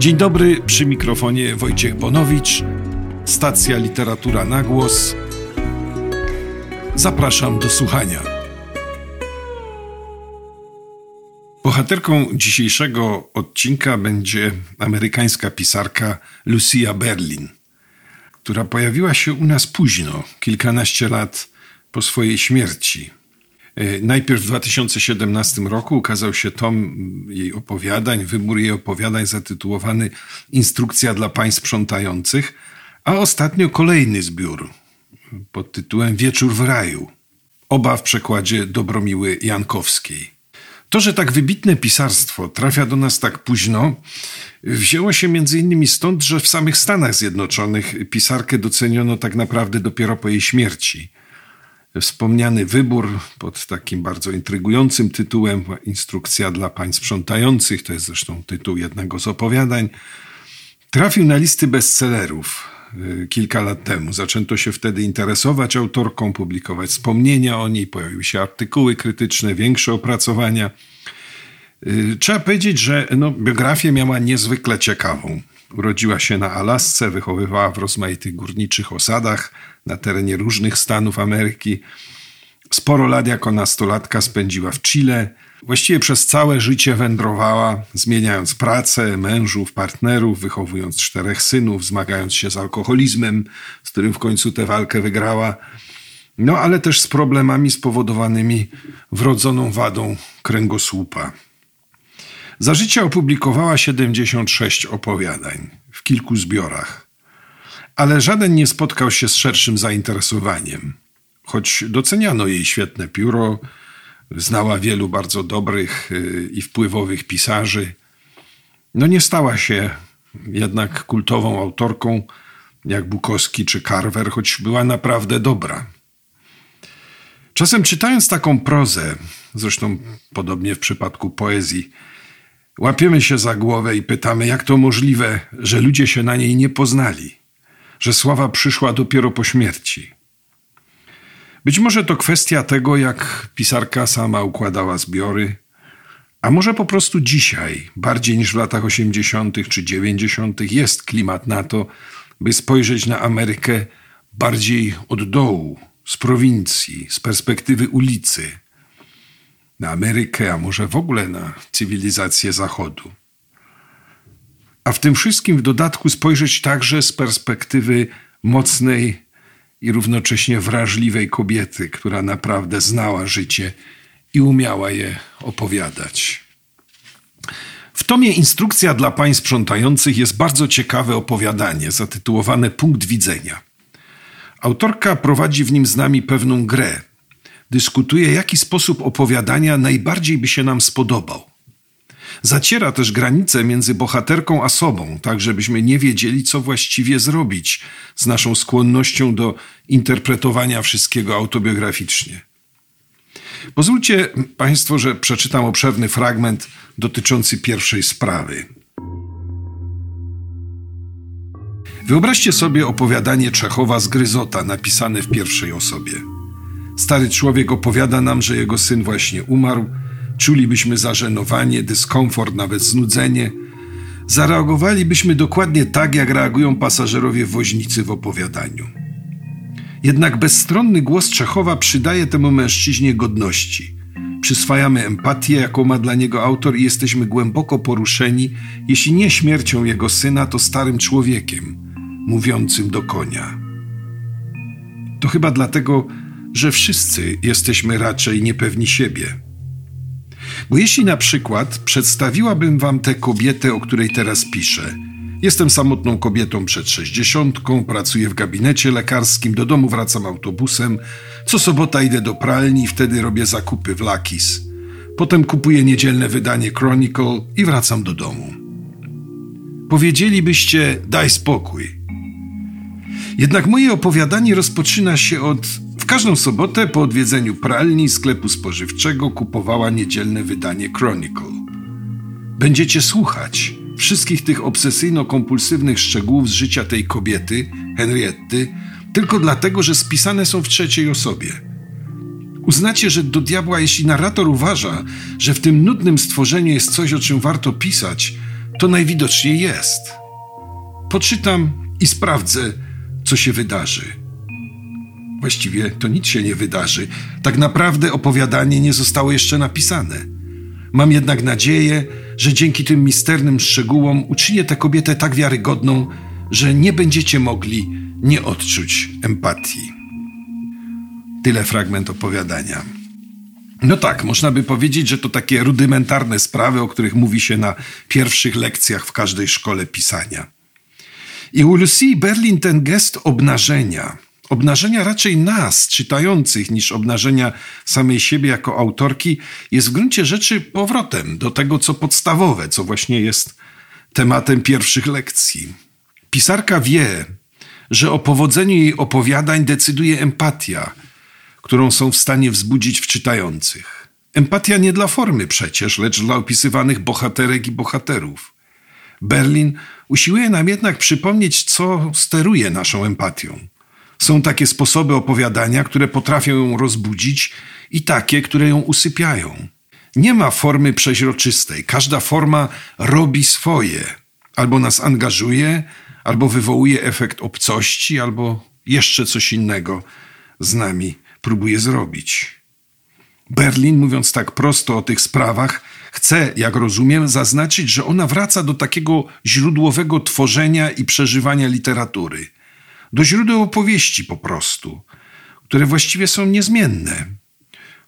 Dzień dobry, przy mikrofonie Wojciech Bonowicz, stacja Literatura na Głos. Zapraszam do słuchania. Bohaterką dzisiejszego odcinka będzie amerykańska pisarka Lucia Berlin, która pojawiła się u nas późno, kilkanaście lat po swojej śmierci. E, najpierw w 2017 roku ukazał się tom jej opowiadań, wybór jej opowiadań zatytułowany Instrukcja dla pań sprzątających, a ostatnio kolejny zbiór pod tytułem Wieczór w raju. Oba w przekładzie Dobromiły Jankowskiej. To, że tak wybitne pisarstwo trafia do nas tak późno, wzięło się między innymi stąd, że w samych Stanach Zjednoczonych pisarkę doceniono tak naprawdę dopiero po jej śmierci. Wspomniany wybór pod takim bardzo intrygującym tytułem Instrukcja dla pań sprzątających, to jest zresztą tytuł jednego z opowiadań, trafił na listy bestsellerów y, kilka lat temu. Zaczęto się wtedy interesować autorką, publikować wspomnienia o niej, pojawiły się artykuły krytyczne, większe opracowania. Y, trzeba powiedzieć, że no, biografię miała niezwykle ciekawą. Urodziła się na Alasce, wychowywała w rozmaitych górniczych osadach na terenie różnych stanów Ameryki. Sporo lat jako nastolatka spędziła w Chile. Właściwie przez całe życie wędrowała, zmieniając pracę, mężów, partnerów, wychowując czterech synów, zmagając się z alkoholizmem, z którym w końcu tę walkę wygrała. No ale też z problemami spowodowanymi wrodzoną wadą kręgosłupa. Za życia opublikowała 76 opowiadań w kilku zbiorach, ale żaden nie spotkał się z szerszym zainteresowaniem. Choć doceniano jej świetne pióro, znała wielu bardzo dobrych y, i wpływowych pisarzy, no nie stała się jednak kultową autorką jak Bukowski czy Carver, choć była naprawdę dobra. Czasem czytając taką prozę, zresztą podobnie w przypadku poezji, Łapiemy się za głowę i pytamy, jak to możliwe, że ludzie się na niej nie poznali, że sława przyszła dopiero po śmierci. Być może to kwestia tego, jak pisarka sama układała zbiory, a może po prostu dzisiaj, bardziej niż w latach 80. czy 90., jest klimat na to, by spojrzeć na Amerykę bardziej od dołu, z prowincji, z perspektywy ulicy na Amerykę, a może w ogóle na cywilizację Zachodu. A w tym wszystkim w dodatku spojrzeć także z perspektywy mocnej i równocześnie wrażliwej kobiety, która naprawdę znała życie i umiała je opowiadać. W tomie Instrukcja dla pań sprzątających jest bardzo ciekawe opowiadanie zatytułowane Punkt widzenia. Autorka prowadzi w nim z nami pewną grę, dyskutuje, jaki sposób opowiadania najbardziej by się nam spodobał. Zaciera też granice między bohaterką a sobą, tak żebyśmy nie wiedzieli, co właściwie zrobić z naszą skłonnością do interpretowania wszystkiego autobiograficznie. Pozwólcie Państwo, że przeczytam obszerny fragment dotyczący pierwszej sprawy. Wyobraźcie sobie opowiadanie Czechowa z Gryzota napisane w pierwszej osobie. Stary człowiek opowiada nam, że jego syn właśnie umarł. Czulibyśmy zażenowanie, dyskomfort, nawet znudzenie. Zareagowalibyśmy dokładnie tak, jak reagują pasażerowie woźnicy w opowiadaniu. Jednak bezstronny głos Czechowa przydaje temu mężczyźnie godności. Przyswajamy empatię, jaką ma dla niego autor, i jesteśmy głęboko poruszeni, jeśli nie śmiercią jego syna, to starym człowiekiem, mówiącym do konia. To chyba dlatego, że wszyscy jesteśmy raczej niepewni siebie. Bo jeśli na przykład przedstawiłabym wam tę kobietę, o której teraz piszę, Jestem samotną kobietą przed sześćdziesiątką, pracuję w gabinecie lekarskim, do domu wracam autobusem, co sobota idę do pralni i wtedy robię zakupy w Lakis. Potem kupuję niedzielne wydanie Chronicle i wracam do domu. Powiedzielibyście, daj spokój. Jednak moje opowiadanie rozpoczyna się od każdą sobotę po odwiedzeniu pralni sklepu spożywczego kupowała niedzielne wydanie Chronicle. Będziecie słuchać wszystkich tych obsesyjno-kompulsywnych szczegółów z życia tej kobiety, Henrietty, tylko dlatego, że spisane są w trzeciej osobie. Uznacie, że do diabła, jeśli narrator uważa, że w tym nudnym stworzeniu jest coś, o czym warto pisać, to najwidoczniej jest. Poczytam i sprawdzę, co się wydarzy. Właściwie to nic się nie wydarzy. Tak naprawdę opowiadanie nie zostało jeszcze napisane. Mam jednak nadzieję, że dzięki tym misternym szczegółom uczynię tę kobietę tak wiarygodną, że nie będziecie mogli nie odczuć empatii. Tyle fragment opowiadania. No tak, można by powiedzieć, że to takie rudymentarne sprawy, o których mówi się na pierwszych lekcjach w każdej szkole pisania. I u Lucy Berlin ten gest obnażenia, obnażenia raczej nas, czytających, niż obnażenia samej siebie jako autorki, jest w gruncie rzeczy powrotem do tego, co podstawowe, co właśnie jest tematem pierwszych lekcji. Pisarka wie, że o powodzeniu jej opowiadań decyduje empatia, którą są w stanie wzbudzić w czytających. Empatia nie dla formy przecież, lecz dla opisywanych bohaterek i bohaterów. Berlin usiłuje nam jednak przypomnieć, co steruje naszą empatią. Są takie sposoby opowiadania, które potrafią ją rozbudzić i takie, które ją usypiają. Nie ma formy przeźroczystej. Każda forma robi swoje. Albo nas angażuje, albo wywołuje efekt obcości, albo jeszcze coś innego z nami próbuje zrobić. Berlin, mówiąc tak prosto o tych sprawach, chce, jak rozumiem, zaznaczyć, że ona wraca do takiego źródłowego tworzenia i przeżywania literatury, do źródeł opowieści po prostu, które właściwie są niezmienne.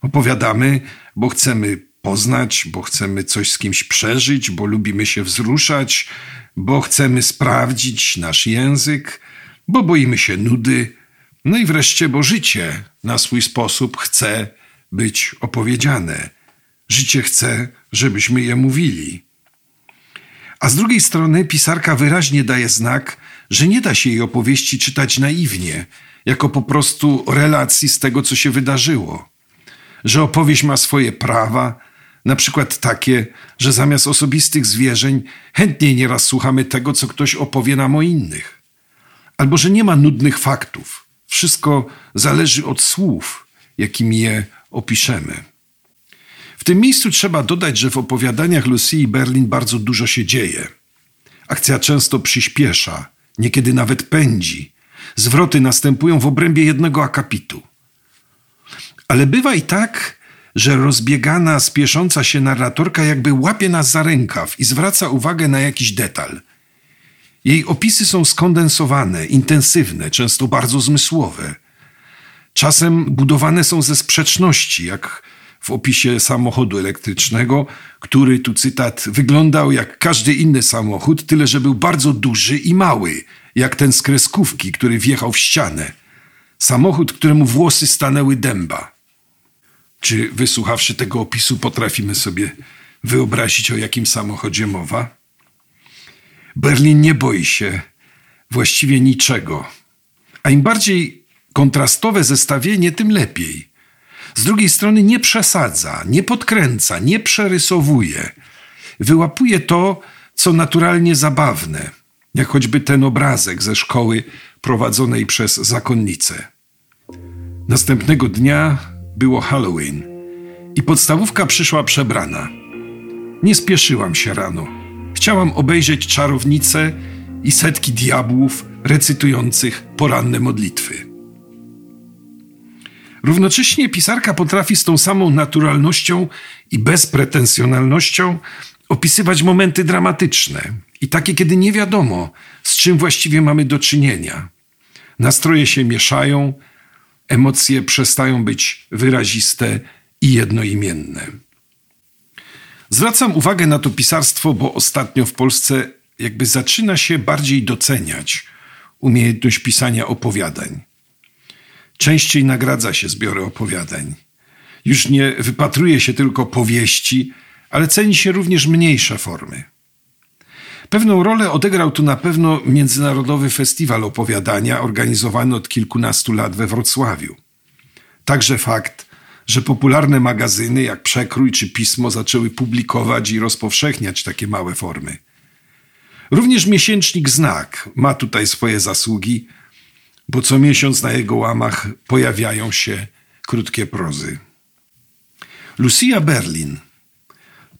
Opowiadamy, bo chcemy poznać, bo chcemy coś z kimś przeżyć, bo lubimy się wzruszać, bo chcemy sprawdzić nasz język, bo boimy się nudy, no i wreszcie, bo życie na swój sposób chce być opowiedziane. Życie chce, żebyśmy je mówili. A z drugiej strony pisarka wyraźnie daje znak, że nie da się jej opowieści czytać naiwnie, jako po prostu relacji z tego, co się wydarzyło. Że opowieść ma swoje prawa, na przykład takie, że zamiast osobistych zwierzeń chętniej nieraz słuchamy tego, co ktoś opowie nam o innych. Albo że nie ma nudnych faktów. Wszystko zależy od słów, jakimi je opiszemy. W tym miejscu trzeba dodać, że w opowiadaniach Lucy i Berlin bardzo dużo się dzieje. Akcja często przyspiesza, niekiedy nawet pędzi. Zwroty następują w obrębie jednego akapitu. Ale bywa i tak, że rozbiegana, spiesząca się narratorka jakby łapie nas za rękaw i zwraca uwagę na jakiś detal. Jej opisy są skondensowane, intensywne, często bardzo zmysłowe. Czasem budowane są ze sprzeczności, jak w opisie samochodu elektrycznego, który, tu cytat, wyglądał jak każdy inny samochód, tyle że był bardzo duży i mały, jak ten z kreskówki, który wjechał w ścianę. Samochód, któremu włosy stanęły dęba. Czy wysłuchawszy tego opisu potrafimy sobie wyobrazić, o jakim samochodzie mowa? Berlin nie boi się właściwie niczego. A im bardziej kontrastowe zestawienie, tym lepiej. Z drugiej strony nie przesadza, nie podkręca, nie przerysowuje. Wyłapuje to, co naturalnie zabawne, jak choćby ten obrazek ze szkoły prowadzonej przez zakonnicę. Następnego dnia było Halloween i podstawówka przyszła przebrana. Nie spieszyłam się rano. Chciałam obejrzeć czarownice i setki diabłów recytujących poranne modlitwy. Równocześnie pisarka potrafi z tą samą naturalnością i bezpretensjonalnością opisywać momenty dramatyczne i takie, kiedy nie wiadomo, z czym właściwie mamy do czynienia. Nastroje się mieszają, emocje przestają być wyraziste i jednoimienne. Zwracam uwagę na to pisarstwo, bo ostatnio w Polsce jakby zaczyna się bardziej doceniać umiejętność pisania opowiadań. Częściej nagradza się zbiory opowiadań. Już nie wypatruje się tylko powieści, ale ceni się również mniejsze formy. Pewną rolę odegrał tu na pewno Międzynarodowy Festiwal Opowiadania, organizowany od kilkunastu lat we Wrocławiu. Także fakt, że popularne magazyny jak Przekrój czy Pismo zaczęły publikować i rozpowszechniać takie małe formy. Również miesięcznik Znak ma tutaj swoje zasługi, bo co miesiąc na jego łamach pojawiają się krótkie prozy. Lucia Berlin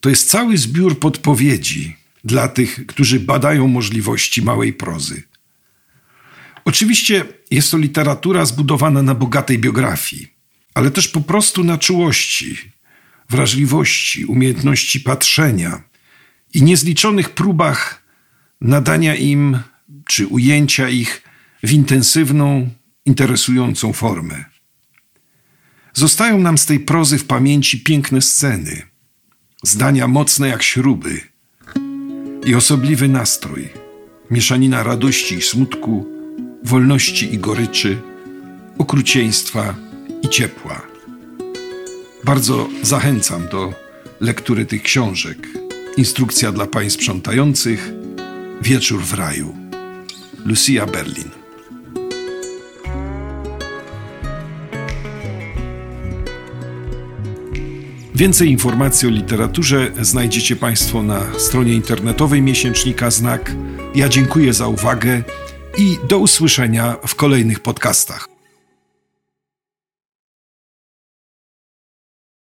to jest cały zbiór podpowiedzi, dla tych, którzy badają możliwości małej prozy. Oczywiście jest to literatura zbudowana na bogatej biografii, ale też po prostu na czułości, wrażliwości, umiejętności patrzenia i niezliczonych próbach nadania im czy ujęcia ich w intensywną, interesującą formę. Zostają nam z tej prozy w pamięci piękne sceny, zdania mocne jak śruby i osobliwy nastrój, mieszanina radości i smutku, wolności i goryczy, okrucieństwa i ciepła. Bardzo zachęcam do lektury tych książek. Instrukcja dla pań sprzątających, Wieczór w raju. Lucia Berlin. Więcej informacji o literaturze znajdziecie Państwo na stronie internetowej miesięcznika Znak. Ja dziękuję za uwagę i do usłyszenia w kolejnych podcastach.